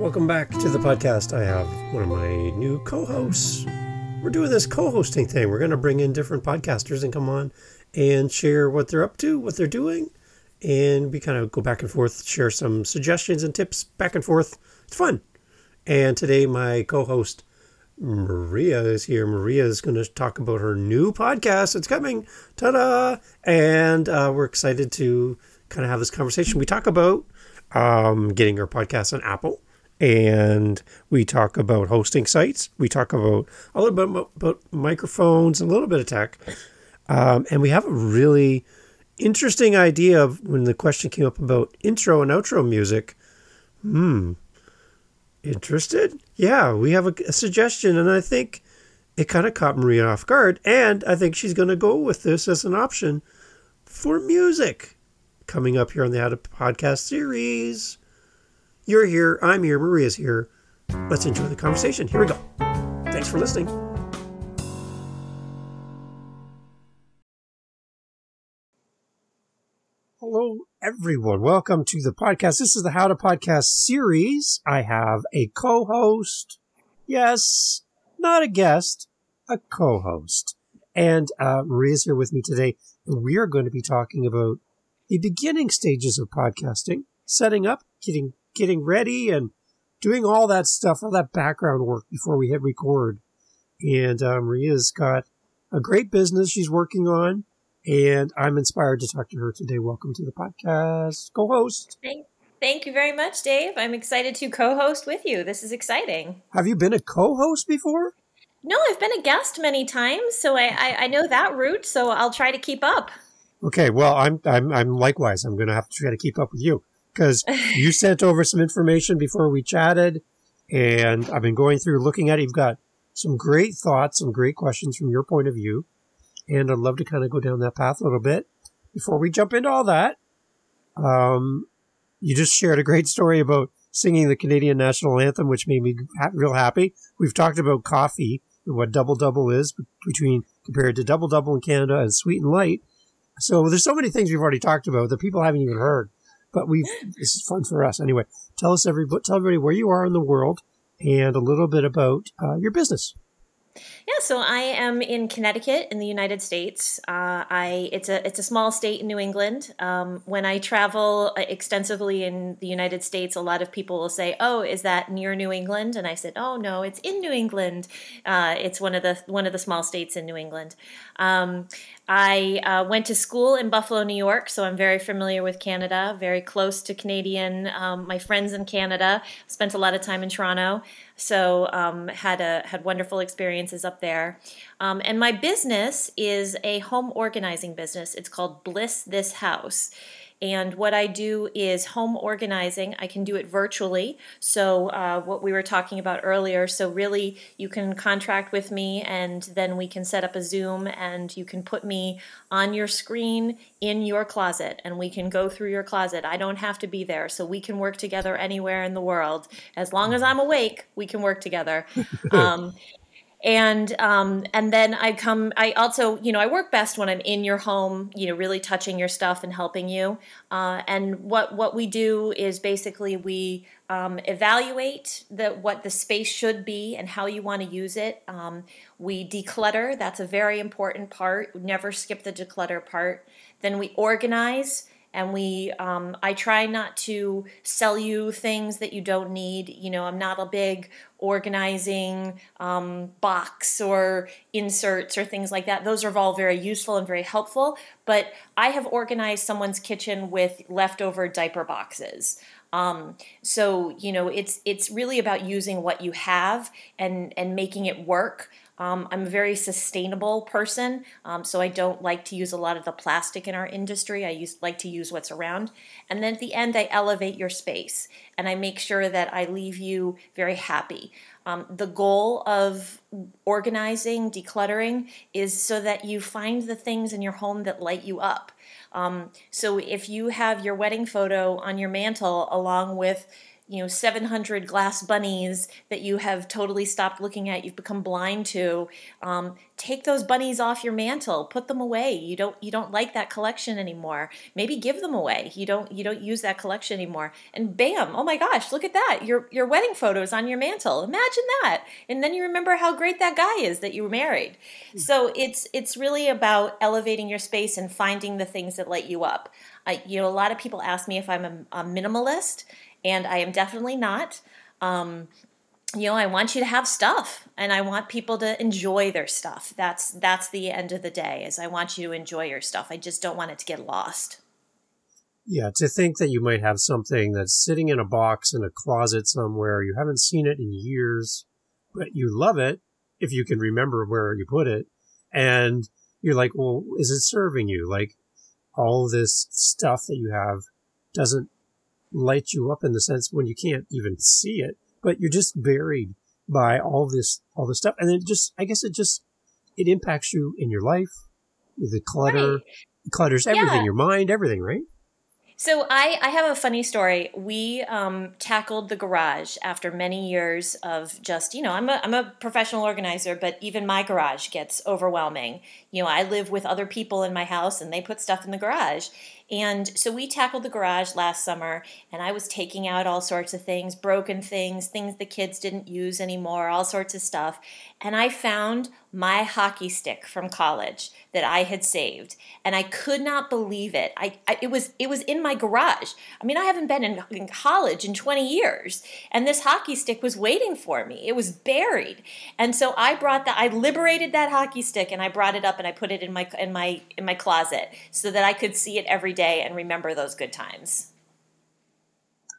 Welcome back to the podcast. I have one of my new co hosts. We're doing this co hosting thing. We're going to bring in different podcasters and come on and share what they're up to, what they're doing, and we kind of go back and forth, share some suggestions and tips back and forth. It's fun. And today, my co host, Maria, is here. Maria is going to talk about her new podcast. It's coming. Ta da! And uh, we're excited to kind of have this conversation. We talk about um, getting our podcast on Apple and we talk about hosting sites. We talk about a little bit about microphones, and a little bit of tech, um, and we have a really interesting idea of when the question came up about intro and outro music. Hmm, interested? Yeah, we have a, a suggestion, and I think it kind of caught Maria off guard, and I think she's going to go with this as an option for music coming up here on the How to Podcast series. You're here, I'm here, Maria's here. Let's enjoy the conversation. Here we go. Thanks for listening. Hello, everyone. Welcome to the podcast. This is the How to Podcast series. I have a co host. Yes, not a guest, a co host. And uh, Maria's here with me today. We are going to be talking about the beginning stages of podcasting, setting up, getting getting ready and doing all that stuff, all that background work before we hit record. And uh, Maria's got a great business she's working on, and I'm inspired to talk to her today. Welcome to the podcast, co-host. Thank, thank you very much, Dave. I'm excited to co-host with you. This is exciting. Have you been a co-host before? No, I've been a guest many times, so I, I, I know that route. So I'll try to keep up. Okay, well, I'm I'm I'm likewise. I'm going to have to try to keep up with you because you sent over some information before we chatted, and I've been going through looking at it. You've got some great thoughts, some great questions from your point of view, and I'd love to kind of go down that path a little bit. Before we jump into all that, um, you just shared a great story about singing the Canadian national anthem, which made me ha- real happy. We've talked about coffee and what double double is between compared to double double in Canada and sweet and light. So there's so many things we've already talked about that people haven't even heard but we this is fun for us anyway. Tell us every tell everybody where you are in the world and a little bit about uh, your business. Yeah, so I am in Connecticut in the United States. Uh, I it's a it's a small state in New England. Um, when I travel uh, extensively in the United States, a lot of people will say, "Oh, is that near New England?" And I said, "Oh no, it's in New England. Uh, it's one of the one of the small states in New England." Um, I uh, went to school in Buffalo, New York, so I'm very familiar with Canada, very close to Canadian. Um, my friends in Canada spent a lot of time in Toronto, so um, had a had wonderful experiences up there. Um, and my business is a home organizing business. It's called Bliss This House. And what I do is home organizing. I can do it virtually. So, uh, what we were talking about earlier. So, really, you can contract with me, and then we can set up a Zoom, and you can put me on your screen in your closet, and we can go through your closet. I don't have to be there. So, we can work together anywhere in the world. As long as I'm awake, we can work together. Um, and um, and then I come. I also, you know, I work best when I'm in your home, you know, really touching your stuff and helping you. Uh, and what what we do is basically we um, evaluate the what the space should be and how you want to use it. Um, we declutter. That's a very important part. never skip the declutter part. Then we organize and we um, i try not to sell you things that you don't need. You know i'm not a big organizing um, box or inserts or things like that. Those are all very useful and very helpful. But i have organized someone's kitchen with leftover diaper boxes. Um, so you know it's it's really about using what you have and and making it work um, I'm a very sustainable person, um, so I don't like to use a lot of the plastic in our industry. I use, like to use what's around. And then at the end, I elevate your space and I make sure that I leave you very happy. Um, the goal of organizing, decluttering, is so that you find the things in your home that light you up. Um, so if you have your wedding photo on your mantle along with you know 700 glass bunnies that you have totally stopped looking at you've become blind to um, take those bunnies off your mantle put them away. You don't you don't like that collection anymore. Maybe give them away. You don't you don't use that collection anymore. And bam oh my gosh look at that. Your your wedding photos on your mantle. Imagine that. And then you remember how great that guy is that you were married so it's it's really about elevating your space and finding the things that light you up. I, you know a lot of people ask me if i'm a, a minimalist and I am definitely not. Um, you know, I want you to have stuff, and I want people to enjoy their stuff. That's that's the end of the day. Is I want you to enjoy your stuff. I just don't want it to get lost. Yeah, to think that you might have something that's sitting in a box in a closet somewhere, you haven't seen it in years, but you love it if you can remember where you put it. And you're like, well, is it serving you? Like all this stuff that you have doesn't light you up in the sense when you can't even see it, but you're just buried by all this, all this stuff. And then just, I guess it just, it impacts you in your life. The clutter, right. clutters everything, yeah. your mind, everything, right? So I, I have a funny story. We um, tackled the garage after many years of just, you know, I'm a, I'm a professional organizer, but even my garage gets overwhelming. You know, I live with other people in my house and they put stuff in the garage. And so we tackled the garage last summer, and I was taking out all sorts of things, broken things, things the kids didn't use anymore, all sorts of stuff. And I found my hockey stick from college that I had saved, and I could not believe it. I, I it was it was in my garage. I mean, I haven't been in, in college in 20 years, and this hockey stick was waiting for me. It was buried, and so I brought that. I liberated that hockey stick, and I brought it up, and I put it in my in my in my closet so that I could see it every day day and remember those good times.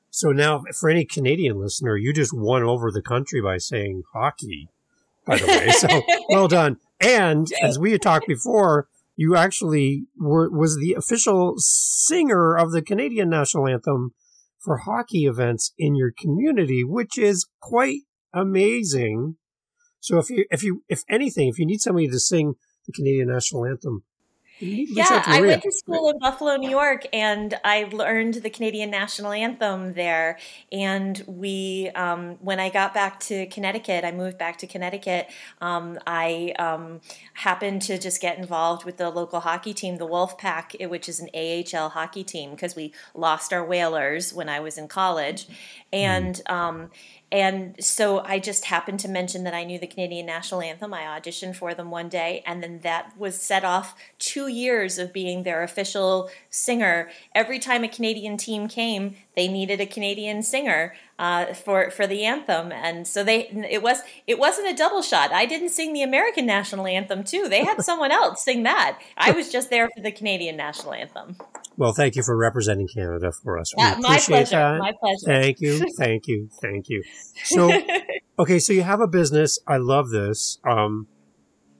So now, for any Canadian listener, you just won over the country by saying hockey, by the way. So well done. And as we had talked before, you actually were was the official singer of the Canadian national anthem for hockey events in your community, which is quite amazing. So if you if you if anything, if you need somebody to sing the Canadian national anthem yeah, I went to school in Buffalo, New York, and I learned the Canadian national anthem there. And we, um, when I got back to Connecticut, I moved back to Connecticut. Um, I um, happened to just get involved with the local hockey team, the Wolf Pack, which is an AHL hockey team, because we lost our Whalers when I was in college, and. Mm and so I just happened to mention that I knew the Canadian national anthem. I auditioned for them one day, and then that was set off two years of being their official singer. Every time a Canadian team came, they needed a Canadian singer uh, for for the anthem, and so they it was it wasn't a double shot. I didn't sing the American national anthem too. They had someone else sing that. I was just there for the Canadian national anthem. Well, thank you for representing Canada for us. Yeah, my pleasure. That. My pleasure. Thank you, thank you, thank you. So, okay, so you have a business. I love this. Um,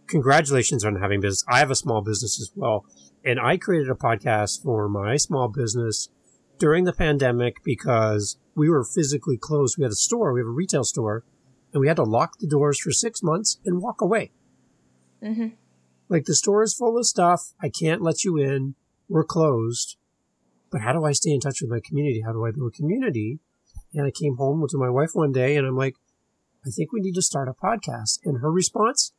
congratulations on having business. I have a small business as well, and I created a podcast for my small business during the pandemic because we were physically closed. We had a store, we have a retail store, and we had to lock the doors for six months and walk away. Mm-hmm. Like the store is full of stuff. I can't let you in. We're closed. But how do I stay in touch with my community? How do I build a community? And I came home to my wife one day and I'm like, I think we need to start a podcast. And her response,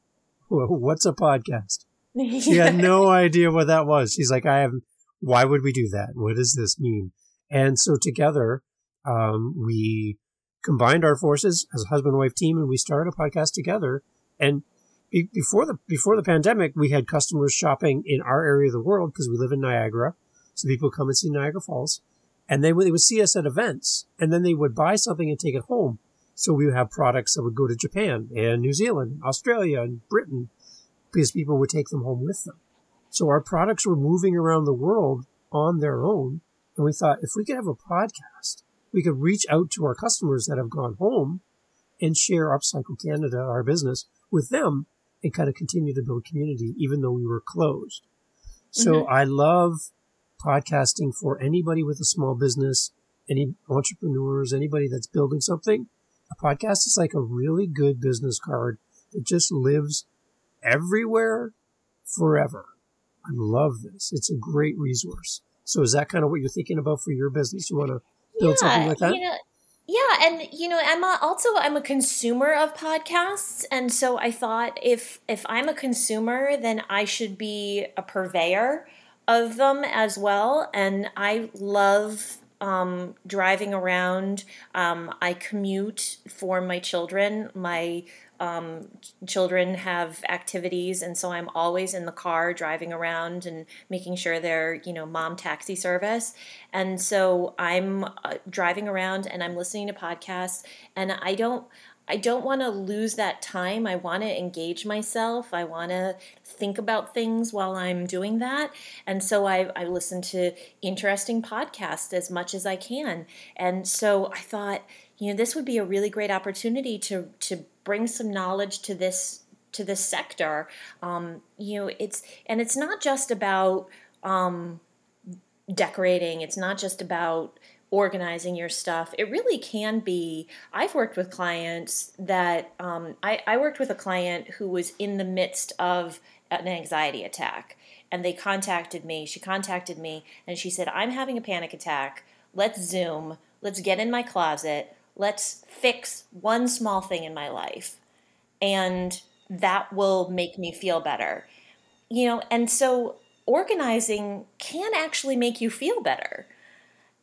well, what's a podcast? she had no idea what that was. She's like, I have, why would we do that? What does this mean? And so together, um, we combined our forces as a husband and wife team and we started a podcast together. And be- before the, before the pandemic, we had customers shopping in our area of the world because we live in Niagara. So people come and see Niagara Falls and they would, they would see us at events and then they would buy something and take it home. So we would have products that would go to Japan and New Zealand, Australia and Britain because people would take them home with them. So our products were moving around the world on their own and we thought if we could have a podcast, we could reach out to our customers that have gone home and share Upcycle Canada, our business, with them and kind of continue to build community, even though we were closed. So mm-hmm. I love podcasting for anybody with a small business, any entrepreneurs, anybody that's building something. A podcast is like a really good business card that just lives everywhere forever. I love this. It's a great resource. So is that kind of what you're thinking about for your business? You want to build yeah, something like that? You know, Yeah, and you know, I'm a, also I'm a consumer of podcasts, and so I thought if if I'm a consumer, then I should be a purveyor of them as well. And I love um, driving around. Um, I commute for my children. My um, children have activities, and so I'm always in the car driving around and making sure they're, you know, mom taxi service. And so I'm uh, driving around and I'm listening to podcasts, and I don't. I don't want to lose that time. I want to engage myself. I want to think about things while I'm doing that. And so I, I listen to interesting podcasts as much as I can. And so I thought, you know, this would be a really great opportunity to to bring some knowledge to this to this sector. Um, you know, it's and it's not just about um, decorating. It's not just about organizing your stuff. It really can be. I've worked with clients that um, I, I worked with a client who was in the midst of an anxiety attack, and they contacted me. She contacted me, and she said, "I'm having a panic attack. Let's Zoom. Let's get in my closet let's fix one small thing in my life and that will make me feel better. You know and so organizing can actually make you feel better.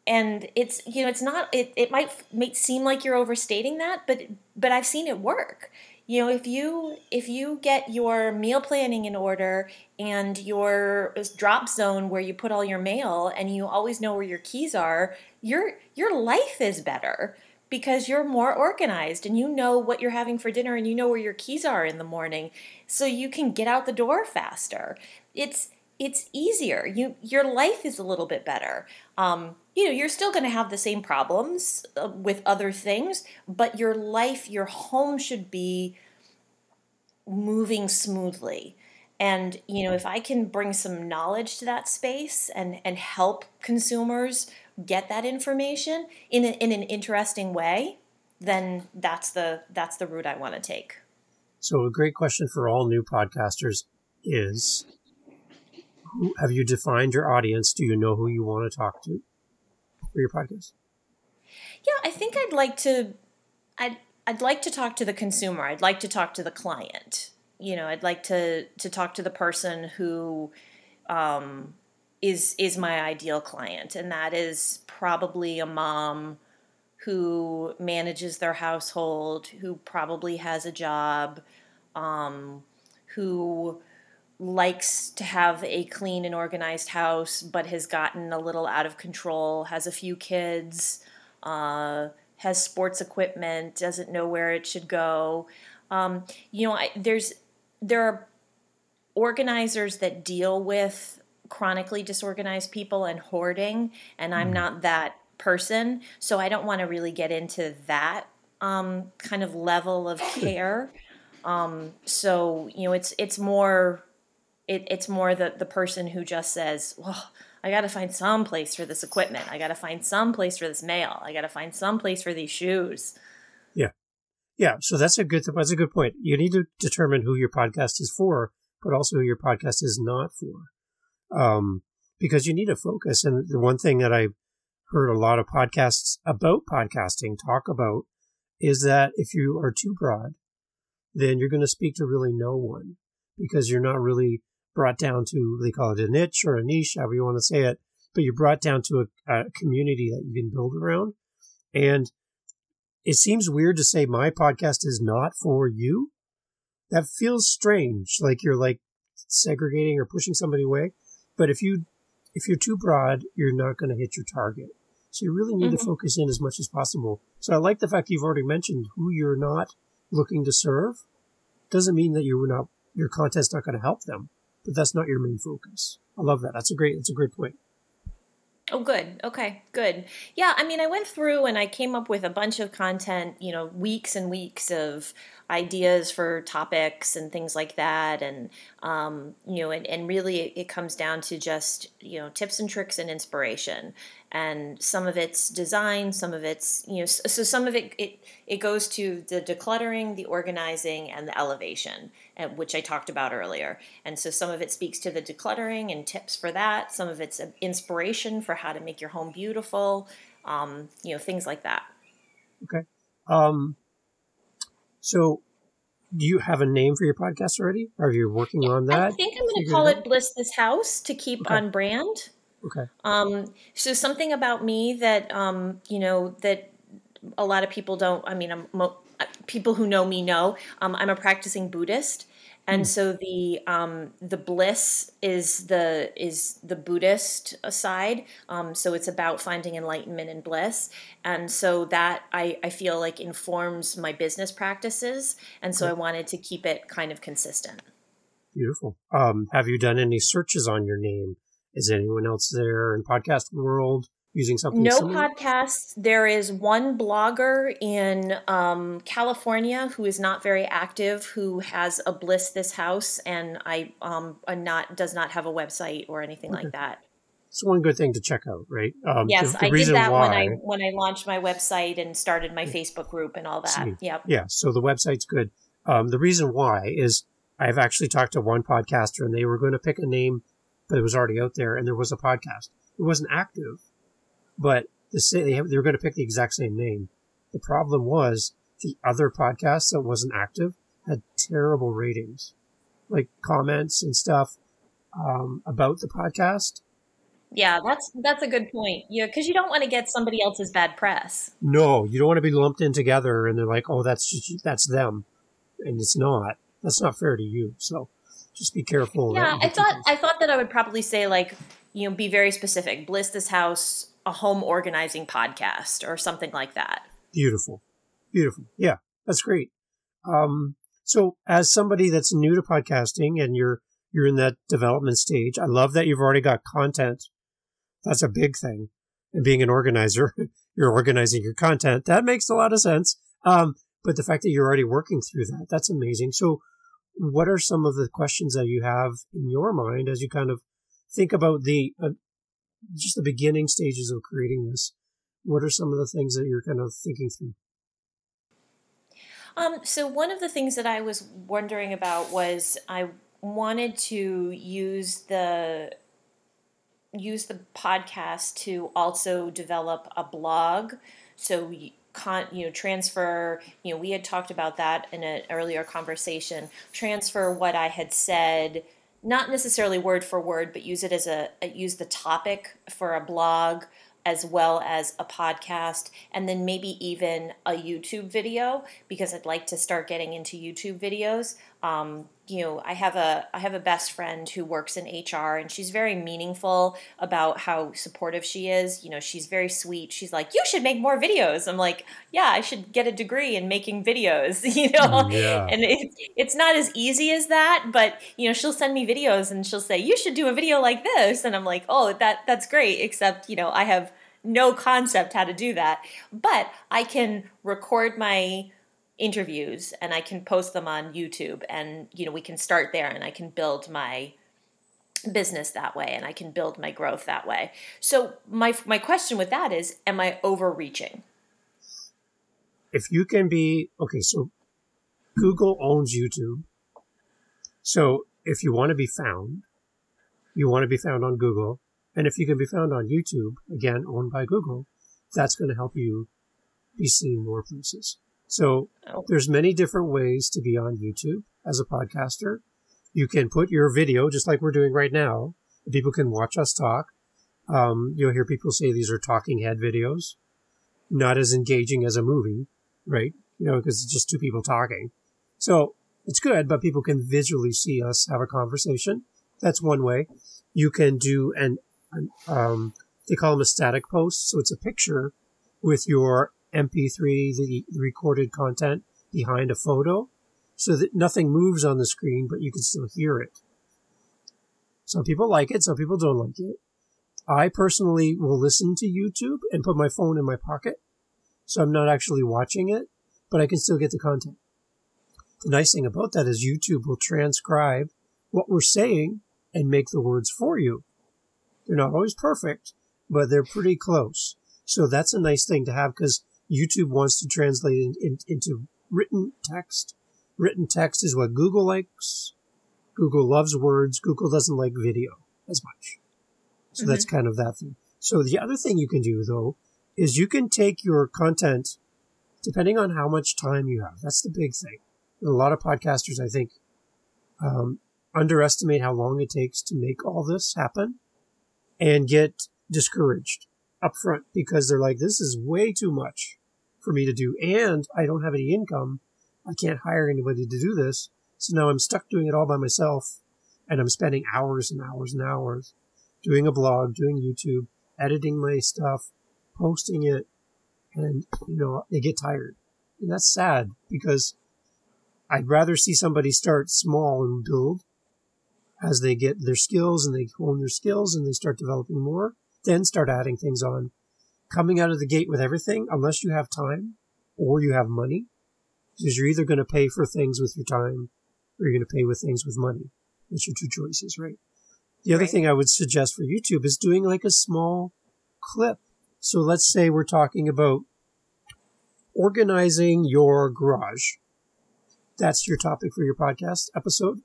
And it's you know it's not it, it might make seem like you're overstating that but but i've seen it work. You know if you if you get your meal planning in order and your drop zone where you put all your mail and you always know where your keys are your your life is better because you're more organized and you know what you're having for dinner and you know where your keys are in the morning so you can get out the door faster. It's it's easier. You your life is a little bit better. Um, you know you're still going to have the same problems uh, with other things but your life your home should be moving smoothly. And you know if i can bring some knowledge to that space and and help consumers get that information in, a, in an interesting way, then that's the that's the route I want to take. So a great question for all new podcasters is who, have you defined your audience? Do you know who you want to talk to for your podcast? Yeah, I think I'd like to I'd I'd like to talk to the consumer. I'd like to talk to the client. You know, I'd like to to talk to the person who um, is is my ideal client. And that is probably a mom who manages their household who probably has a job um, who likes to have a clean and organized house but has gotten a little out of control has a few kids uh, has sports equipment doesn't know where it should go. Um, you know I, there's there are organizers that deal with chronically disorganized people and hoarding, and I'm mm. not that person, so I don't want to really get into that um, kind of level of care. Um, so you know, it's it's more it, it's more the the person who just says, "Well, I got to find some place for this equipment. I got to find some place for this mail. I got to find some place for these shoes." Yeah, yeah. So that's a good that's a good point. You need to determine who your podcast is for, but also who your podcast is not for um, because you need a focus. And the one thing that I've heard a lot of podcasts about podcasting talk about is that if you are too broad, then you're going to speak to really no one because you're not really brought down to, they call it a niche or a niche, however you want to say it, but you're brought down to a, a community that you can build around. And it seems weird to say my podcast is not for you. That feels strange, like you're like segregating or pushing somebody away. But if you if you're too broad, you're not going to hit your target. So you really need mm-hmm. to focus in as much as possible. So I like the fact you've already mentioned who you're not looking to serve. Doesn't mean that you're not your content's not going to help them, but that's not your main focus. I love that. That's a great. That's a great point. Oh, good. Okay, good. Yeah, I mean, I went through and I came up with a bunch of content, you know, weeks and weeks of ideas for topics and things like that. And, um, you know, and, and really it, it comes down to just, you know, tips and tricks and inspiration. And some of it's design, some of it's, you know, so some of it, it, it goes to the decluttering, the organizing, and the elevation, uh, which I talked about earlier. And so some of it speaks to the decluttering and tips for that. Some of it's inspiration for how to make your home beautiful, um, you know, things like that. Okay. Um, so do you have a name for your podcast already? Are you working on that? I think I'm going to call it, it Bliss This House to keep okay. on brand. Okay. Um, so something about me that um, you know that a lot of people don't. I mean, I'm mo- people who know me know um, I'm a practicing Buddhist, and mm. so the um, the bliss is the is the Buddhist side. Um, so it's about finding enlightenment and bliss, and so that I, I feel like informs my business practices, and so I wanted to keep it kind of consistent. Beautiful. Um, have you done any searches on your name? Is anyone else there in podcast world using something no similar? podcasts. There is one blogger in um, california who is not very active who has a bliss this house and i um not does not have a website or anything okay. like that. It's one good thing to check out right? Um, yes the, the i did that why, when i when i launched my website and started my facebook group and all that. See, yep. yeah so the website's good. Um, the reason why is i've actually talked to one podcaster and they were going to pick a name but it was already out there and there was a podcast it wasn't active but the they, have, they were going to pick the exact same name. The problem was the other podcast that wasn't active had terrible ratings, like comments and stuff um, about the podcast. Yeah, that's that's a good point. Yeah, because you don't want to get somebody else's bad press. No, you don't want to be lumped in together, and they're like, "Oh, that's just, that's them," and it's not. That's not fair to you. So, just be careful. Yeah, I thought I thought that I would probably say like you know be very specific. Bliss this house a home organizing podcast or something like that. Beautiful. Beautiful. Yeah, that's great. Um, so as somebody that's new to podcasting and you're, you're in that development stage, I love that you've already got content. That's a big thing. And being an organizer, you're organizing your content. That makes a lot of sense. Um, but the fact that you're already working through that, that's amazing. So what are some of the questions that you have in your mind as you kind of think about the uh, just the beginning stages of creating this, what are some of the things that you're kind of thinking through? Um, so one of the things that I was wondering about was I wanted to use the use the podcast to also develop a blog. So con, you know transfer you know we had talked about that in an earlier conversation transfer what i had said not necessarily word for word, but use it as a, use the topic for a blog as well as a podcast and then maybe even a YouTube video because I'd like to start getting into YouTube videos. Um, you know, I have a I have a best friend who works in HR and she's very meaningful about how supportive she is. You know, she's very sweet. She's like, "You should make more videos." I'm like, "Yeah, I should get a degree in making videos." You know, mm, yeah. and it, it's not as easy as that, but you know, she'll send me videos and she'll say, "You should do a video like this," and I'm like, "Oh, that that's great." Except, you know, I have no concept how to do that, but I can record my interviews and I can post them on YouTube and you know we can start there and I can build my business that way and I can build my growth that way. So my my question with that is am I overreaching? If you can be okay so Google owns YouTube. So if you want to be found, you want to be found on Google and if you can be found on YouTube, again owned by Google, that's going to help you be seen more places. So oh. there's many different ways to be on YouTube as a podcaster. You can put your video, just like we're doing right now. People can watch us talk. Um, you'll hear people say these are talking head videos, not as engaging as a movie, right? You know, because it's just two people talking. So it's good, but people can visually see us have a conversation. That's one way. You can do an, an um, they call them a static post. So it's a picture with your MP3, the recorded content behind a photo so that nothing moves on the screen, but you can still hear it. Some people like it, some people don't like it. I personally will listen to YouTube and put my phone in my pocket. So I'm not actually watching it, but I can still get the content. The nice thing about that is YouTube will transcribe what we're saying and make the words for you. They're not always perfect, but they're pretty close. So that's a nice thing to have because YouTube wants to translate in, in, into written text. Written text is what Google likes. Google loves words. Google doesn't like video as much. So mm-hmm. that's kind of that thing. So the other thing you can do though is you can take your content depending on how much time you have. That's the big thing. a lot of podcasters, I think, um, underestimate how long it takes to make all this happen and get discouraged up front because they're like, this is way too much for me to do. And I don't have any income. I can't hire anybody to do this. So now I'm stuck doing it all by myself and I'm spending hours and hours and hours doing a blog, doing YouTube, editing my stuff, posting it. And, you know, they get tired. And that's sad because I'd rather see somebody start small and build as they get their skills and they hone their skills and they start developing more, then start adding things on. Coming out of the gate with everything, unless you have time or you have money, because you're either going to pay for things with your time or you're going to pay with things with money. That's your two choices, right? The other right. thing I would suggest for YouTube is doing like a small clip. So let's say we're talking about organizing your garage. That's your topic for your podcast episode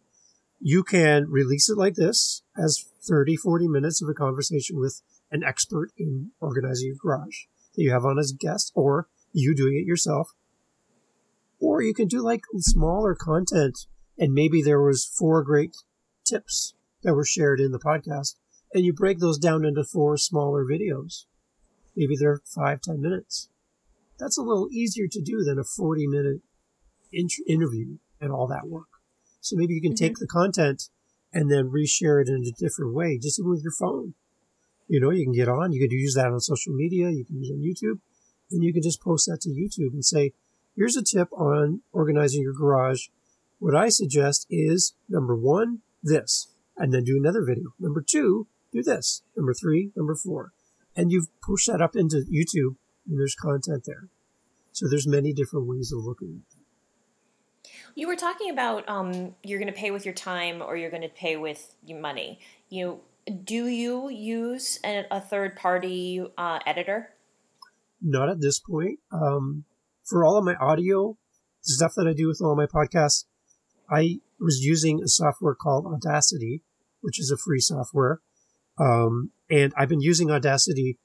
you can release it like this as 30, 40 minutes of a conversation with an expert in organizing your garage that you have on as a guest or you doing it yourself. Or you can do like smaller content and maybe there was four great tips that were shared in the podcast and you break those down into four smaller videos. Maybe they're five, ten minutes. That's a little easier to do than a 40 minute interview and all that work. So maybe you can mm-hmm. take the content and then reshare it in a different way, just even with your phone. You know, you can get on, you can use that on social media, you can use on YouTube, and you can just post that to YouTube and say, here's a tip on organizing your garage. What I suggest is number one, this, and then do another video. Number two, do this. Number three, number four. And you've pushed that up into YouTube and there's content there. So there's many different ways of looking. You were talking about um, you're going to pay with your time or you're going to pay with your money. You do you use a, a third party uh, editor? Not at this point. Um, for all of my audio stuff that I do with all my podcasts, I was using a software called Audacity, which is a free software. Um, and I've been using Audacity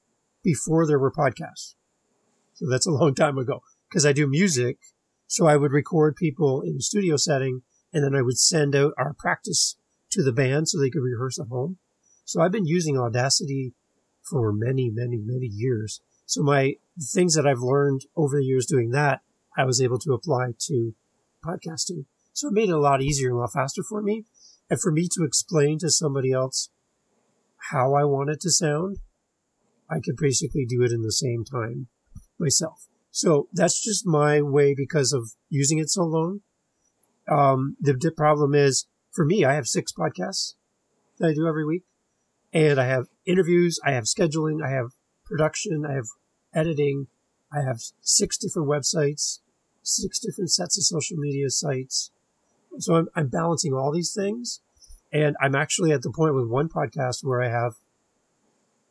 before there were podcasts. So that's a long time ago because I do music so I would record people in a studio setting and then I would send out our practice to the band so they could rehearse at home. So I've been using Audacity for many, many, many years. So my things that I've learned over the years doing that, I was able to apply to podcasting. So it made it a lot easier and a lot faster for me. And for me to explain to somebody else how I want it to sound, I could basically do it in the same time myself. So that's just my way because of using it so long. Um, the, the problem is for me, I have six podcasts that I do every week and I have interviews, I have scheduling, I have production, I have editing, I have six different websites, six different sets of social media sites. So I'm, I'm balancing all these things. And I'm actually at the point with one podcast where I have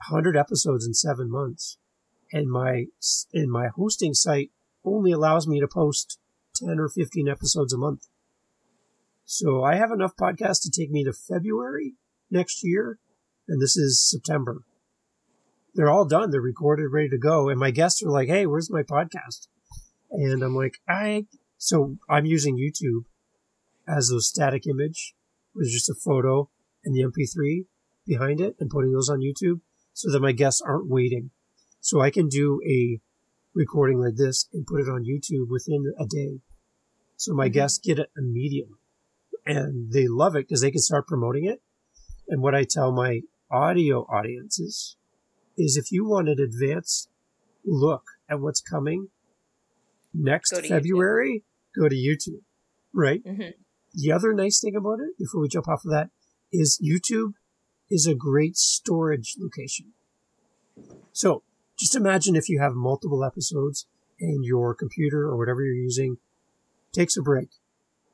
100 episodes in seven months and my and my hosting site only allows me to post 10 or 15 episodes a month. So I have enough podcasts to take me to February next year, and this is September. They're all done. They're recorded, ready to go. And my guests are like, "Hey, where's my podcast?" And I'm like, "I." So I'm using YouTube as a static image with just a photo and the MP3 behind it, and putting those on YouTube so that my guests aren't waiting so I can do a recording like this and put it on YouTube within a day. So my mm-hmm. guests get it immediately and they love it because they can start promoting it. And what I tell my audio audiences is if you want an advanced look at what's coming next go February, YouTube. go to YouTube, right? Mm-hmm. The other nice thing about it, before we jump off of that, is YouTube is a great storage location. So just imagine if you have multiple episodes and your computer or whatever you're using takes a break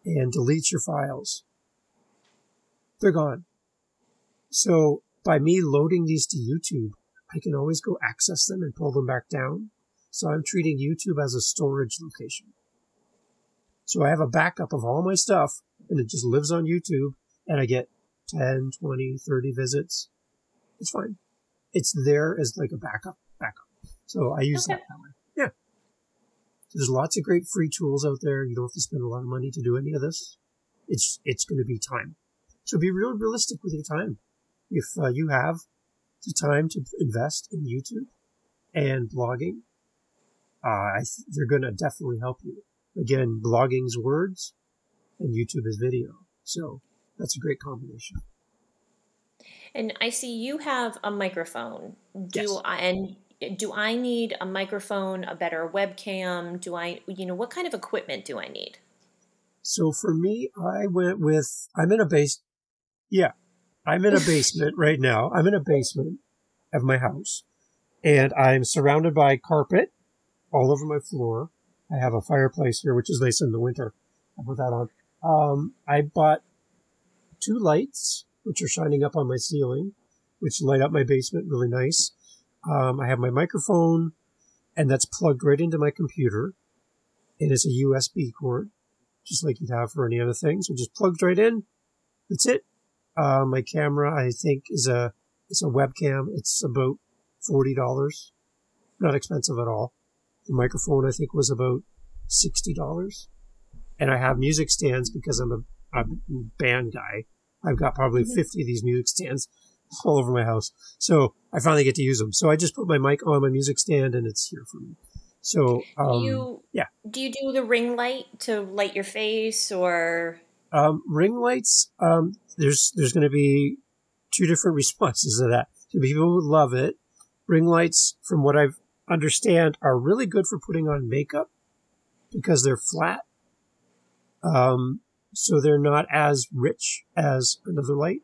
and deletes your files. They're gone. So by me loading these to YouTube, I can always go access them and pull them back down. So I'm treating YouTube as a storage location. So I have a backup of all my stuff and it just lives on YouTube and I get 10, 20, 30 visits. It's fine. It's there as like a backup backup. So I use okay. that that way. Yeah. There's lots of great free tools out there. You don't have to spend a lot of money to do any of this. It's it's going to be time. So be real realistic with your time. If uh, you have the time to invest in YouTube and blogging, uh, th- they're going to definitely help you. Again, blogging's words and YouTube is video. So that's a great combination. And I see you have a microphone. Do Yes. I and do I need a microphone, a better webcam? Do I you know what kind of equipment do I need? So for me, I went with, I'm in a base, yeah, I'm in a basement right now. I'm in a basement of my house and I'm surrounded by carpet all over my floor. I have a fireplace here, which is nice in the winter. I put that on. Um, I bought two lights, which are shining up on my ceiling, which light up my basement really nice. Um, I have my microphone and that's plugged right into my computer. It is a USB cord just like you'd have for any other thing. So just plugged right in. That's it. Uh, my camera, I think, is a it's a webcam. It's about forty dollars, not expensive at all. The microphone, I think, was about sixty dollars, and I have music stands because I'm a, a band guy. I've got probably Mhm. fifty of these music stands all over my house, so I finally get to use them. So I just put my mic on my music stand, and it's here for me. So um, do you yeah. do you do the ring light to light your face or Um, ring lights. Um, there's there's going to be two different responses to that. So people who love it. Ring lights, from what I understand, are really good for putting on makeup because they're flat. Um, so they're not as rich as another light.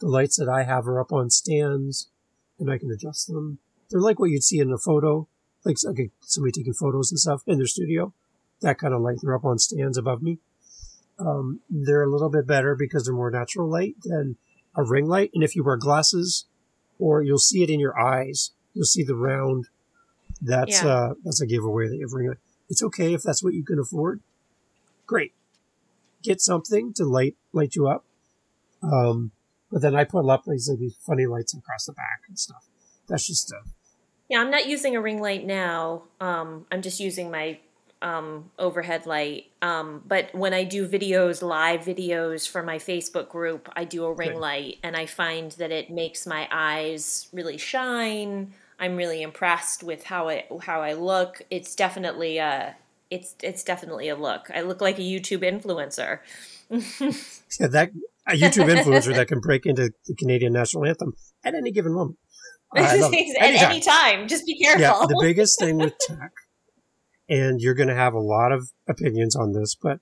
The lights that I have are up on stands, and I can adjust them. They're like what you'd see in a photo, like okay, somebody taking photos and stuff in their studio. That kind of light. They're up on stands above me um, they're a little bit better because they're more natural light than a ring light. And if you wear glasses, or you'll see it in your eyes, you'll see the round. That's Yeah. uh, that's a giveaway that you have ring light. It's okay if that's what you can afford. Great, get something to light light you up. Um, but then I put up these like these funny lights across the back and stuff. That's just uh, Yeah, I'm not using a ring light now. Um, I'm just using my um, overhead light. Um, but when I do videos, live videos for my Facebook group, I do a ring Good. light, and I find that it makes my eyes really shine. I'm really impressed with how it how I look. It's definitely a it's it's definitely a look. I look like a YouTube influencer. yeah, that a YouTube influencer that can break into the Canadian national anthem at any given moment. It. At any time, just be careful. Yeah, the biggest thing with tech, and you're going to have a lot of opinions on this, but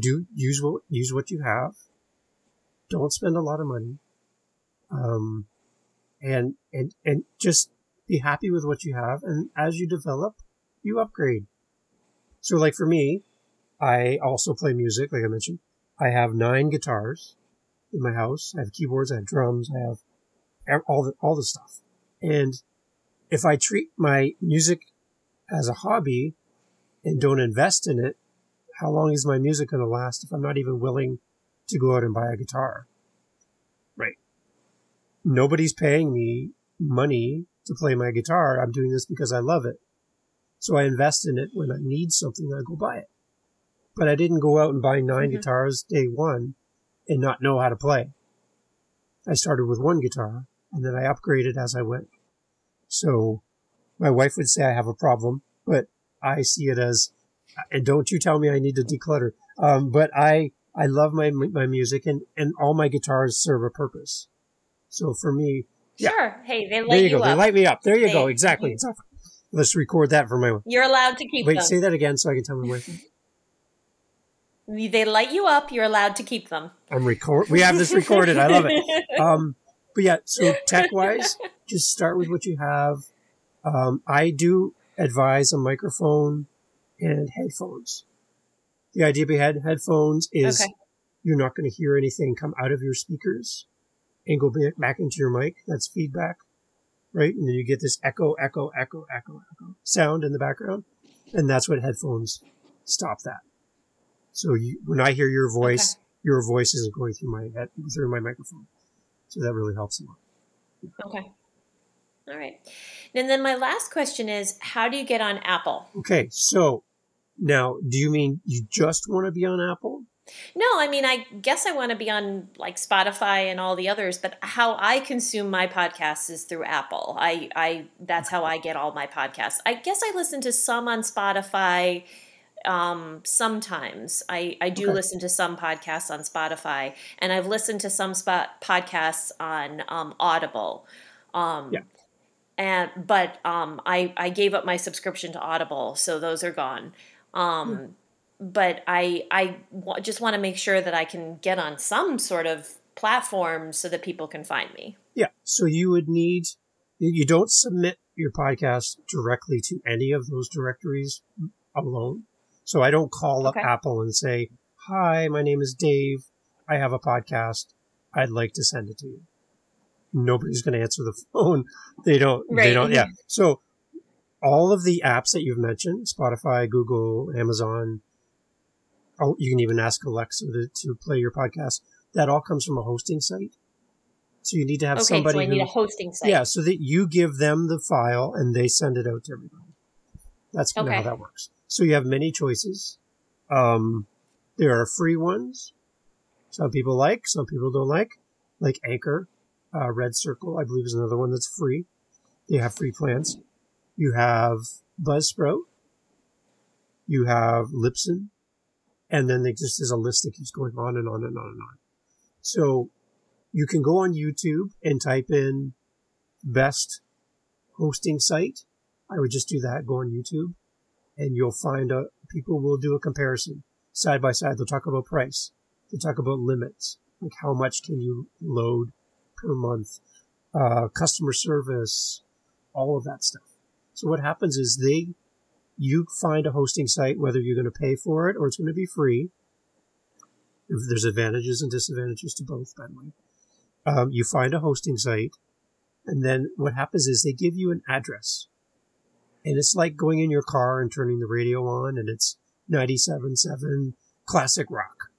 do use what use what you have. Don't spend a lot of money, um, and and and just be happy with what you have. And as you develop, you upgrade. So, like for me, I also play music. Like I mentioned, I have nine guitars in my house. I have keyboards. I have drums. I have all the all the stuff. And if I treat my music as a hobby and don't invest in it, how long is my music going to last if I'm not even willing to go out and buy a guitar? Right. Nobody's paying me money to play my guitar. I'm doing this because I love it. So I invest in it when I need something, I go buy it. But I didn't go out and buy 9 Mhm. guitars day one and not know how to play. I started with one guitar and then I upgraded as I went. So my wife would say I have a problem, but I see it as, and don't you tell me I need to declutter. Um, but I, I love my, my music and, and all my guitars serve a purpose. So for me, yeah. Sure. Hey, they light there you, you, go. They light me up. There you They- go. Exactly. Exactly. Let's record that for my, You're allowed to keep them. wait, them. say that again so I can tell my wife. They light you up. You're allowed to keep them. I'm record. We have this recorded. I love it. Um, but yeah, so tech wise, just start with what you have. Um, I do advise a microphone and headphones. The idea behind headphones is Okay. you're not going to hear anything come out of your speakers and go back, into your mic. That's feedback, right? And then you get this echo, echo, echo, echo, echo sound in the background. And that's what headphones stop that. So you, when I hear your voice, your voice isn't going through my head, through my microphone. So that really helps a lot. Okay. All right. And then my last question is how do you get on Apple? Okay, so Now, do you mean you just want to be on Apple? No, I mean, I guess I want to be on like Spotify and all the others, but how I consume my podcasts is through Apple. I, I, that's how I get all my podcasts. I guess I listen to some on Spotify. Um, sometimes I, I do Okay. listen to some podcasts on Spotify, and I've listened to some spot podcasts on um, Audible. Um, Yeah. And but um, I I gave up my subscription to Audible, so those are gone. Um, But I I w- just want to make sure that I can get on some sort of platform so that people can find me. Yeah. So you would need, you don't submit your podcast directly to any of those directories alone. So I don't call up Apple and say, Hi, my name is Dave. I have a podcast. I'd like to send it to you. Nobody's going to answer the phone. They don't, they don't, yeah. So all of the apps that you've mentioned, Spotify, Google, Amazon, oh, you can even ask Alexa to, to play your podcast. That all comes from a hosting site. So you need to have Okay, somebody so I need who, a hosting site. yeah, so that you give them the file and they send it out to everybody. That's kind of how that works. So you have many choices. Um, there are free ones. Some people like, some people don't like, like Anchor, uh, Red Circle, I believe is another one that's free. They have free plans. You have Buzzsprout. You have Libsyn. And then they just is a list that keeps going on and on and on and on. So you can go on YouTube and type in best hosting site. I would just do that. Go on YouTube and you'll find a, people will do a comparison side by side. They'll talk about price. They'll talk about limits, like how much can you load per month, uh, customer service, all of that stuff. So what happens is they, you find a hosting site, whether you're going to pay for it or it's going to be free. There's advantages and disadvantages to both, by the way. Um, you find a hosting site, and then what happens is they give you an address. And it's like going in your car and turning the radio on, and it's 97.7 classic rock.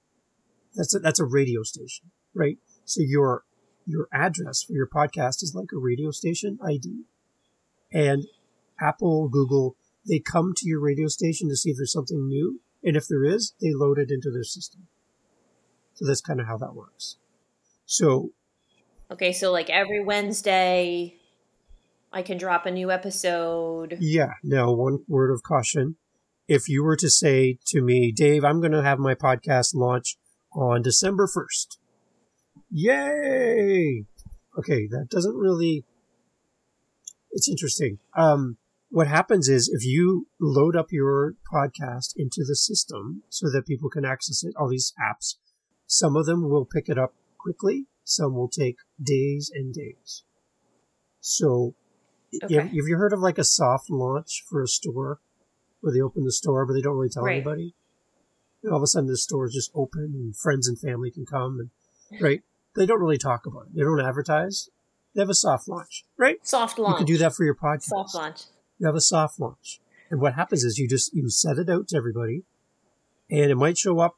That's a, that's a radio station, right? So your your address for your podcast is like a radio station ID. And Apple, Google, they come to your radio station to see if there's something new, and if there is, they load it into their system. So that's kind of how that works. So Okay, so like every Wednesday, I can drop a new episode. Yeah. Now, one word of caution. If you were to say to me, Dave, I'm going to have my podcast launch on December 1st. Yay! Okay, that doesn't really. It's interesting. Um, what happens is if you load up your podcast into the system so that people can access it, all these apps, some of them will pick it up quickly, some will take days and days. So Okay. have, have you heard of like a soft launch for a store where they open the store but they don't really tell Right. anybody? And all of a sudden the store is just open and friends and family can come and right. They don't really talk about it. They don't advertise. They have a soft launch, right? Soft launch. You can do that for your podcast. Soft launch. You have a soft launch. And what happens is you just you set it out to everybody and it might show up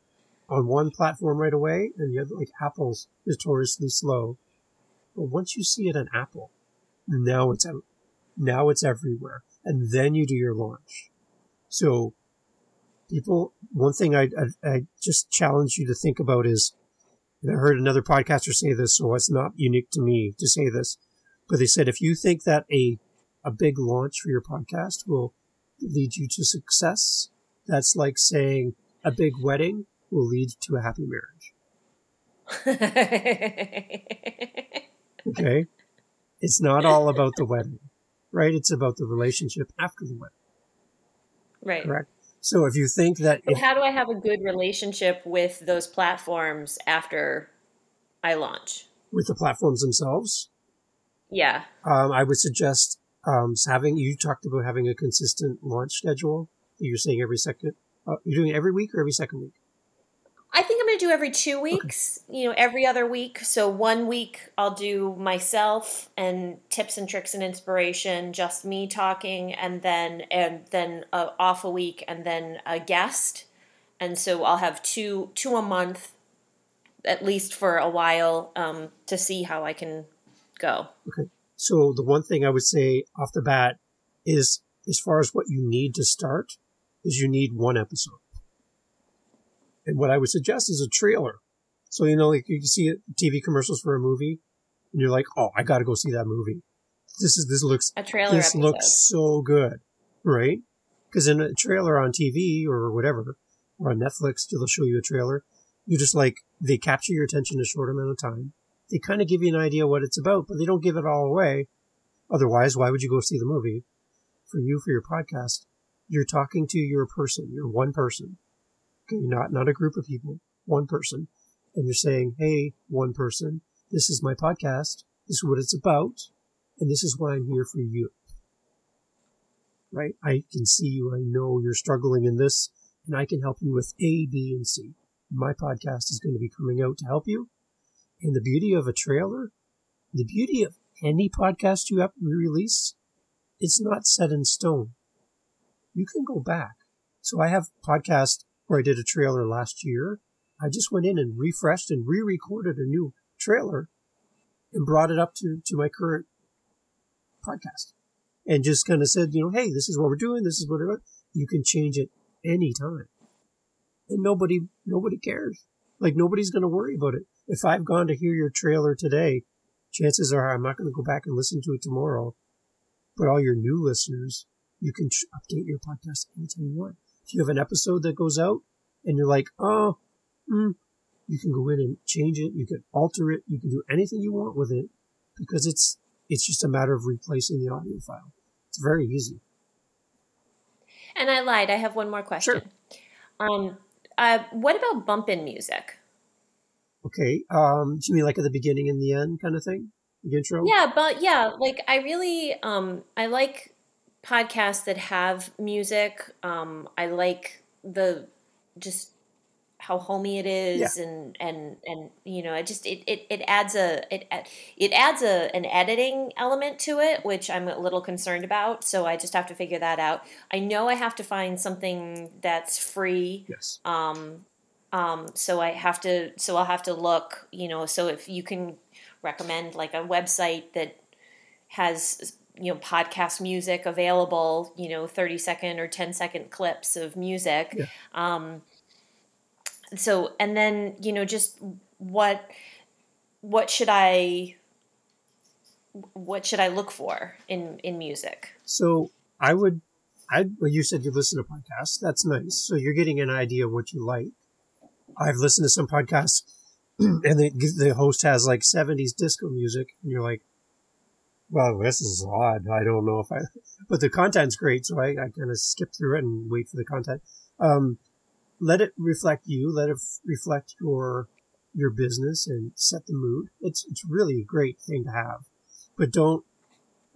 on one platform right away and the other like Apple's notoriously slow. But once you see it on Apple, now it's out. Now it's everywhere. And then you do your launch. So people one thing I, I I just challenge you to think about is and I heard another podcaster say this, so it's not unique to me to say this. But they said if you think that a a big launch for your podcast will lead you to success, that's like saying a big wedding will lead to a happy marriage. Okay? it's not all about the wedding, right? It's about the relationship after the wedding, right. correct? So if you think that So how do I have a good relationship with those platforms after I launch? with the platforms themselves, Yeah. um, I would suggest um, having, you talked about having a consistent launch schedule. You're saying every second, uh, you're doing it every week or every second week? I think I'm going to do every two weeks, you know, every other week. So one week I'll do myself and tips and tricks and inspiration, just me talking, and then and then uh, off a week, and then a guest. And so I'll have two two a month, at least for a while, um, to see how I can go. Okay. So the one thing I would say off the bat is as far as what you need to start, is you need one episode. And what I would suggest is a trailer. So, you know, like you see TV commercials for a movie and you're like, oh, I got to go see that movie. This is, this looks, a trailer this episode. looks so good, right? Because in a trailer on TV or whatever, or on Netflix, they'll show you a trailer. You just like, they capture your attention in a short amount of time. They kind of give you an idea what it's about, but they don't give it all away. Otherwise, why would you go see the movie? For you, for your podcast, you're talking to your person. You're one person. Not not a group of people. One person, and you're saying, "Hey, one person, this is my podcast. This is what it's about, and this is why I'm here for you." Right? I can see you. I know you're struggling in this, and I can help you with A, B, and C. My podcast is going to be coming out to help you. And the beauty of a trailer, the beauty of any podcast you have release, it's not set in stone. You can go back. So I have podcast where I did a trailer last year. I just went in and refreshed and re-recorded a new trailer and brought it up to, to my current podcast and just kind of said, you know, hey, this is what we're doing. This is what You can change it anytime. And nobody, nobody cares. Like nobody's going to worry about it. If I've gone to hear your trailer today, chances are I'm not going to go back and listen to it tomorrow. But all your new listeners, you can update your podcast anytime you want. If you have an episode that goes out and you're like, oh, mm, you can go in and change it. You can alter it. You can do anything you want with it because it's it's just a matter of replacing the audio file. It's very easy. And I lied. I have one more question. Sure. Um, uh, what about bump in music? Okay. Um, do you mean like at the beginning and the end kind of thing? The intro? Yeah, but yeah, like I really um I like podcasts that have music. Um I like the just how homey it is yeah. and and and you know it just it, it, it adds a it it adds a an editing element to it which i'm a little concerned about so i just have to figure that out i know i have to find something that's free yes um um so i have to so i'll have to look you know so if you can recommend like a website that has you know podcast music available you know 30 second or 10 second clips of music. Yeah. um so and then you know just what what should i what should i look for in in music? So i would i well you said you listen to podcasts. That's nice. So you're getting an idea of what you like. I've listened to some podcasts and the, the host has like 70s disco music and you're like well this is odd i don't know if i but the content's great so i, I kind of skip through it and wait for the content um, let it reflect you, let it f- reflect your your business and set the mood. It's it's really a great thing to have. But don't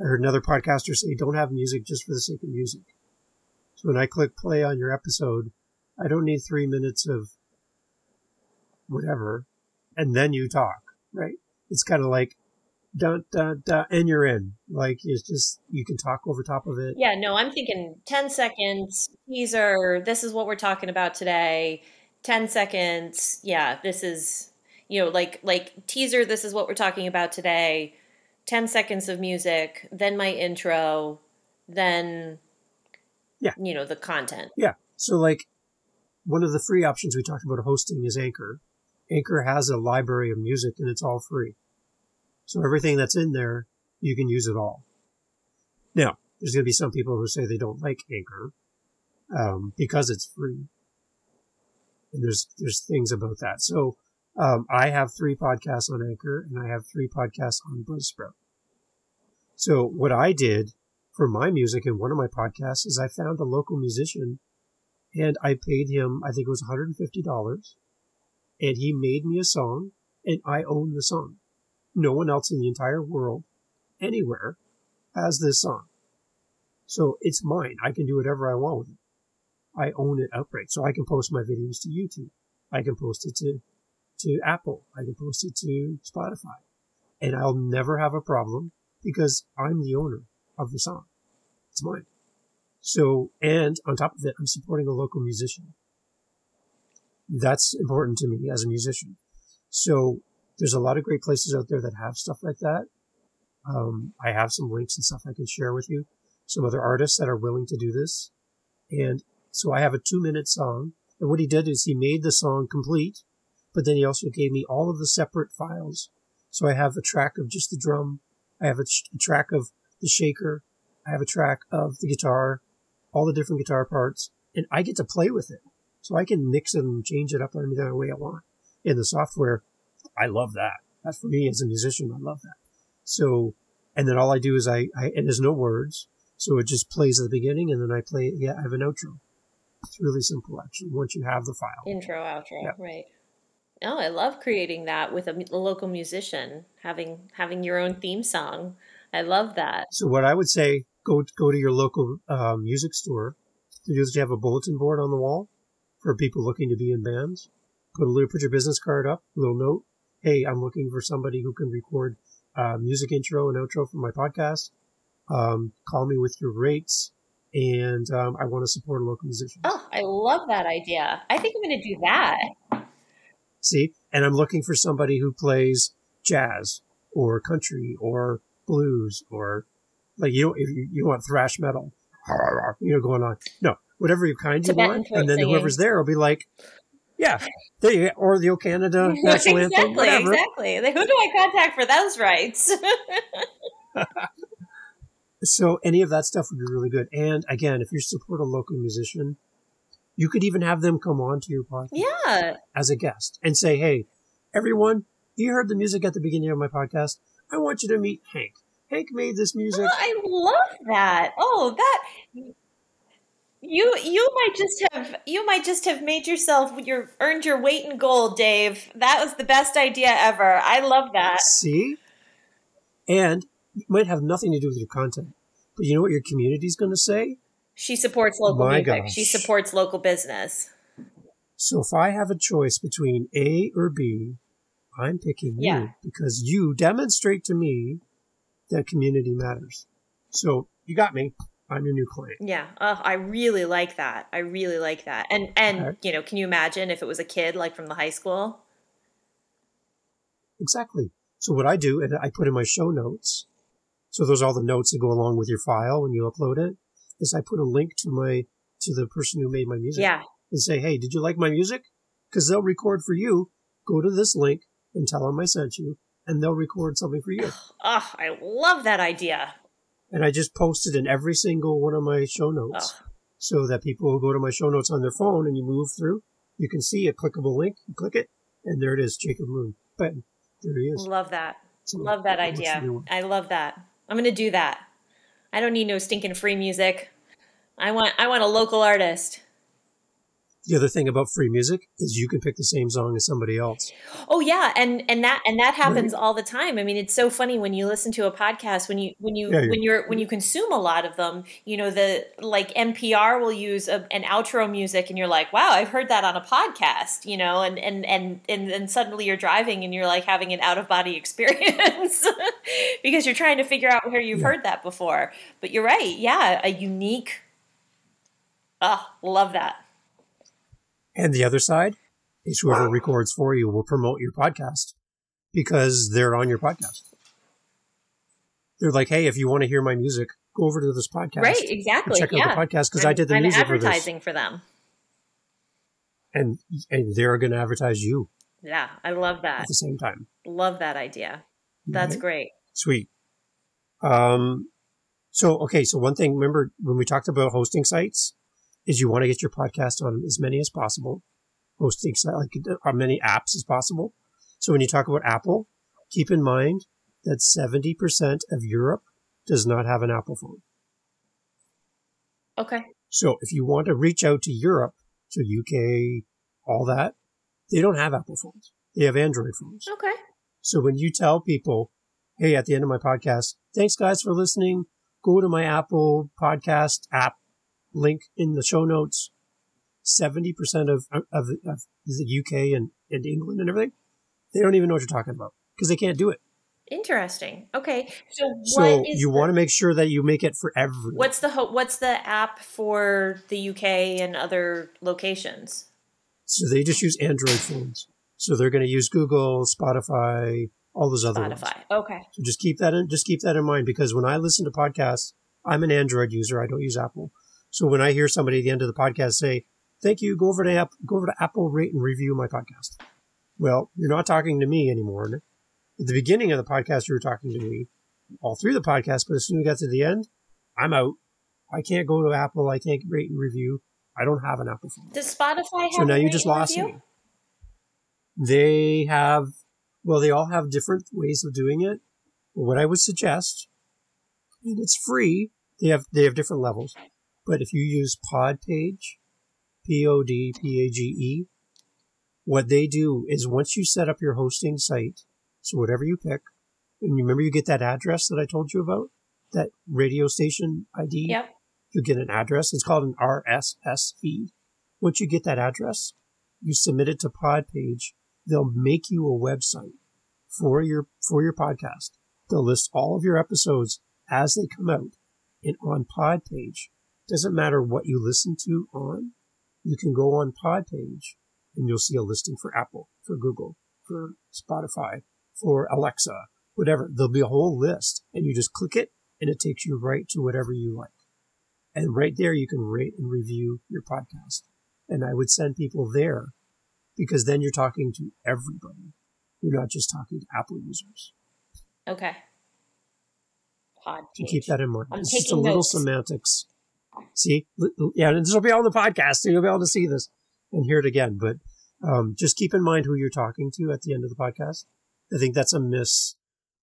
I heard another podcaster say don't have music just for the sake of music. So when I click play on your episode, I don't need three minutes of whatever and then you talk, right? It's kind of like dun, dun, dun, and you're in. Like it's just you can talk over top of it. Yeah, no, I'm thinking 10 seconds teaser. This is what we're talking about today. 10 seconds. Yeah, this is you know, like like teaser, this is what we're talking about today. 10 seconds of music, then my intro, then yeah, you know, the content. Yeah. So like one of the free options we talked about hosting is Anchor. Anchor has a library of music and it's all free. So everything that's in there, you can use it all. Now, there's going to be some people who say they don't like Anchor um, because it's free, and there's there's things about that. So um, I have three podcasts on Anchor, and I have three podcasts on Buzzsprout. So what I did for my music in one of my podcasts is I found a local musician, and I paid him I think it was 150 dollars, and he made me a song, and I own the song. No one else in the entire world, anywhere, has this song. So it's mine. I can do whatever I want with it. I own it outright. So I can post my videos to YouTube. I can post it to, to Apple. I can post it to Spotify. And I'll never have a problem because I'm the owner of the song. It's mine. So, and on top of it, I'm supporting a local musician. That's important to me as a musician. So there's a lot of great places out there that have stuff like that. Um, I have some links and stuff I can share with you. Some other artists that are willing to do this. And So I have a two minute song. And what he did is he made the song complete, but then he also gave me all of the separate files. So I have a track of just the drum. I have a, a track of the shaker. I have a track of the guitar, all the different guitar parts, and I get to play with it. So I can mix it and change it up any other way I want in the software. I love that. That for me as a musician, I love that. So, and then all I do is I, I and there's no words. So it just plays at the beginning and then I play, yeah, I have an outro. It's really simple actually once you have the file. Intro, outro, yeah. right. Oh, I love creating that with a, a, local musician, having having your own theme song. I love that. So what I would say, go go to your local uh, music store. They usually have a bulletin board on the wall for people looking to be in bands. Put a little, put your business card up, a little note. Hey, I'm looking for somebody who can record uh, music intro and outro for my podcast. Um, call me with your rates and um, I want to support a local musician. Oh, I love that idea. I think I'm going to do that. See, and I'm looking for somebody who plays jazz or country or blues or like you know, if you, you want thrash metal, you know, going on. No, whatever you kind you want, and then singing. whoever's there will be like, yeah, go. or the O Canada national exactly, anthem, whatever. Exactly. Who do I contact for those rights? So any of that stuff would be really good. And again, if you support a local musician, you could even have them come on to your podcast. Yeah. As a guest and say, Hey, everyone, you heard the music at the beginning of my podcast. I want you to meet Hank. Hank made this music. Oh, I love that. Oh, that you you might just have you might just have made yourself your earned your weight in gold, Dave. That was the best idea ever. I love that. See? And it might have nothing to do with your content, but you know what your community's going to say? She supports local My music. Gosh. She supports local business. So if I have a choice between A or B, I'm picking yeah. you because you demonstrate to me that community matters. So you got me. I'm your new client. Yeah, uh, I really like that. I really like that. And and right. you know, can you imagine if it was a kid like from the high school? Exactly. So what I do, and I put in my show notes, so those are all the notes that go along with your file when you upload it. Is I put a link to my to the person who made my music. Yeah. And say, hey, did you like my music? Because they'll record for you. Go to this link and tell them I sent you, and they'll record something for you. Oh, I love that idea. And I just posted in every single one of my show notes. Oh. So that people will go to my show notes on their phone and you move through, you can see a clickable link, you click it, and there it is, Jacob Moon. But there he is. Love that. So love that idea. I love that. I'm going to do that. I don't need no stinking free music. I want I want a local artist. The other thing about free music is you can pick the same song as somebody else. Oh yeah, and and that and that happens right. all the time. I mean, it's so funny when you listen to a podcast when you when you yeah, when you're when you consume a lot of them. You know, the like NPR will use a, an outro music, and you're like, wow, I've heard that on a podcast. You know, and and and and then suddenly you're driving and you're like having an out of body experience because you're trying to figure out where you've yeah. heard that before. But you're right, yeah, a unique. Ah, oh, love that. And the other side is whoever records for you will promote your podcast because they're on your podcast. They're like, hey, if you want to hear my music, go over to this podcast. Right, exactly. Check yeah. out the podcast because I did the I'm music advertising for, for them. And and they're going to advertise you. Yeah, I love that. At the same time. Love that idea. That's great. Sweet. Um so okay, so one thing remember when we talked about hosting sites, is you want to get your podcast on as many as possible, hosting like uh, on many apps as possible. So when you talk about Apple, keep in mind that 70% of Europe does not have an Apple phone. Okay. So if you want to reach out to Europe, so UK, all that, they don't have Apple phones. They have Android phones. Okay. So when you tell people, hey, at the end of my podcast, thanks guys for listening. Go to my Apple podcast app link in the show notes. 70% of, of, of the UK and, and England and everything, they don't even know what you're talking about because they can't do it. Interesting. Okay. So, so you the, want to make sure that you make it for everyone. What's the what's the app for the UK and other locations? So they just use Android phones. So they're going to use Google, Spotify, all those other Spotify. Ones. Okay. So just keep that in just keep that in mind because when I listen to podcasts, I'm an Android user. I don't use Apple. So when I hear somebody at the end of the podcast say, "Thank you," go over to Apple, go over to Apple, rate and review my podcast. Well, you're not talking to me anymore. At the beginning of the podcast, you were talking to me all through the podcast, but as soon as we got to the end, I'm out. I can't go to Apple. I can't rate and review. I don't have an Apple phone. Does Spotify have? So now you just lost review? me. They have, well, they all have different ways of doing it. What I would suggest, and it's free. They have they have different levels, but if you use Podpage, P O D P A G E, what they do is once you set up your hosting site, so whatever you pick, and remember you get that address that I told you about, that radio station ID Yep. you get an address. It's called an RSS feed. Once you get that address, you submit it to Podpage. They'll make you a website for your for your podcast. They'll list all of your episodes as they come out. And on Podpage, doesn't matter what you listen to on, you can go on Podpage and you'll see a listing for Apple, for Google, for Spotify, for Alexa, whatever. There'll be a whole list and you just click it and it takes you right to whatever you like. And right there, you can rate and review your podcast. And I would send people there because then you're talking to everybody. You're not just talking to Apple users. Okay. Pod. So keep that in mind. I'm it's just a little notes. semantics. See, yeah, and this will be on the podcast, so you'll be able to see this and hear it again. But um, just keep in mind who you're talking to at the end of the podcast. I think that's a miss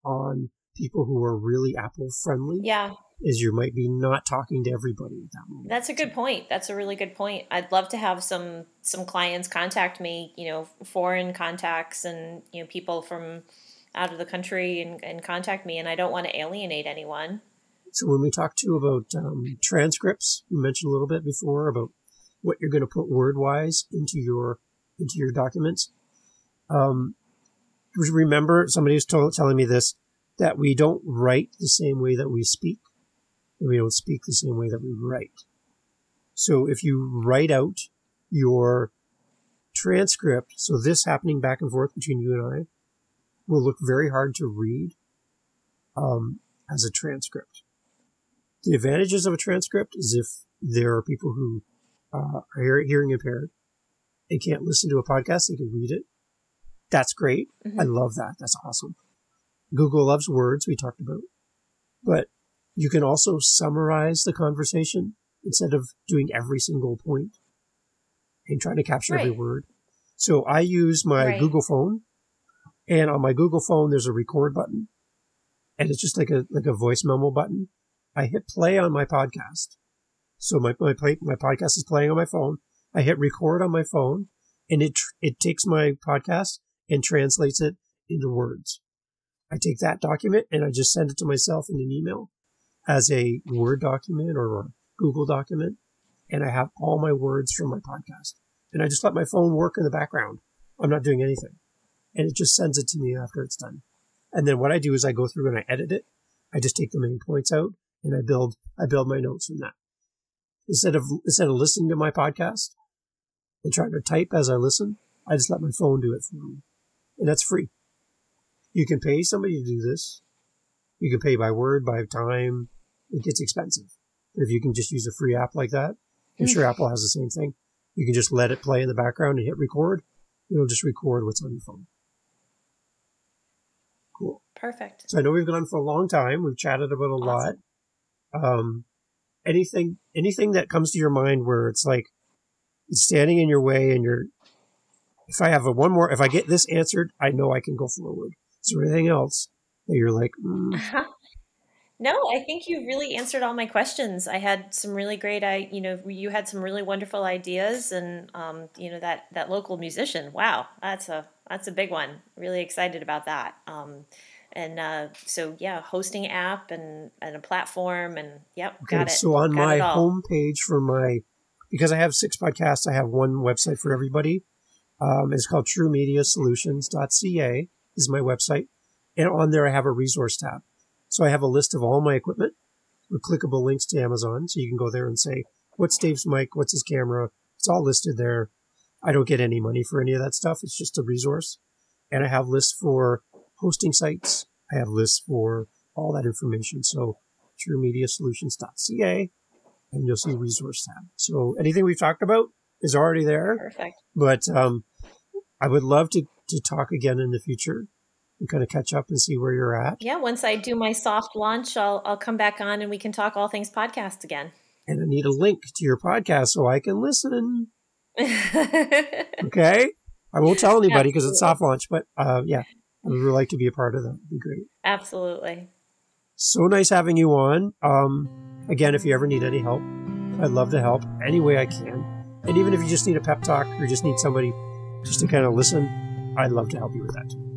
on people who are really Apple friendly. Yeah, Is you might be not talking to everybody at that moment. that's a good point. That's a really good point. I'd love to have some some clients contact me. You know, foreign contacts and you know people from out of the country and, and contact me. And I don't want to alienate anyone. So when we talked to about um, transcripts, you mentioned a little bit before about what you're going to put word wise into your into your documents. Um, remember, somebody was told, telling me this that we don't write the same way that we speak, and we don't speak the same way that we write. So if you write out your transcript, so this happening back and forth between you and I, will look very hard to read um, as a transcript. The advantages of a transcript is if there are people who uh, are hear- hearing impaired and can't listen to a podcast, they can read it. That's great. I love that. That's awesome. Google loves words, we talked about. But you can also summarize the conversation instead of doing every single point and trying to capture every word. So I use my Right. Google phone, and on my Google phone, there's a record button, and it's just like a like a voice memo button. I hit play on my podcast, so my my play, my podcast is playing on my phone. I hit record on my phone, and it it takes my podcast and translates it into words. I take that document and I just send it to myself in an email as a Word document or a Google document, and I have all my words from my podcast. And I just let my phone work in the background. I'm not doing anything, and it just sends it to me after it's done. And then what I do is I go through and I edit it. I just take the main points out and I build I build my notes from that. Instead of instead of listening to my podcast and trying to type as I listen, I just let my phone do it for me. And that's free. You can pay somebody to do this. You can pay by word, by time. It gets expensive. But if you can just use a free app like that, I'm sure mm. Apple has the same thing. You can just let it play in the background and hit record. It'll just record what's on your phone. Cool. Perfect. So I know we've gone for a long time. We've chatted about a lot. Um, anything, anything that comes to your mind where it's like it's standing in your way, and you're. If I have a one more, if I get this answered, I know I can go forward. Is there anything else that you're like? Mm, No, I think you really answered all my questions. I had some really great, I you know, you had some really wonderful ideas, and um, you know that that local musician. Wow, that's a that's a big one. Really excited about that. Um, and uh, so yeah, hosting app and and a platform, and yep, Okay, got it. so on Got my it all. home page for my, because I have six podcasts, I have one website for everybody. Um, it's called TrueMediaSolutions.ca is my website, and on there I have a resource tab. So I have a list of all my equipment with clickable links to Amazon, so you can go there and say, "What's Dave's mic? What's his camera?" It's all listed there. I don't get any money for any of that stuff. It's just a resource, and I have lists for hosting sites. I have lists for all that information. So TrueMediaSolutions.ca and you'll see the resource tab. So anything we've talked about is already there. Perfect. But um, I would love to, to talk again in the future and kind of catch up and see where you're at. Yeah, once I do my soft launch, I'll I'll come back on and we can talk all things podcast again. And I need a link to your podcast so I can listen. okay. I won't tell anybody because it's soft launch, but uh, yeah, would really like to be a part of that. It'd be great. Absolutely. So nice having you on. Um, again, if you ever need any help, I'd love to help any way I can. And even if you just need a pep talk or just need somebody just to kind of listen, I'd love to help you with that.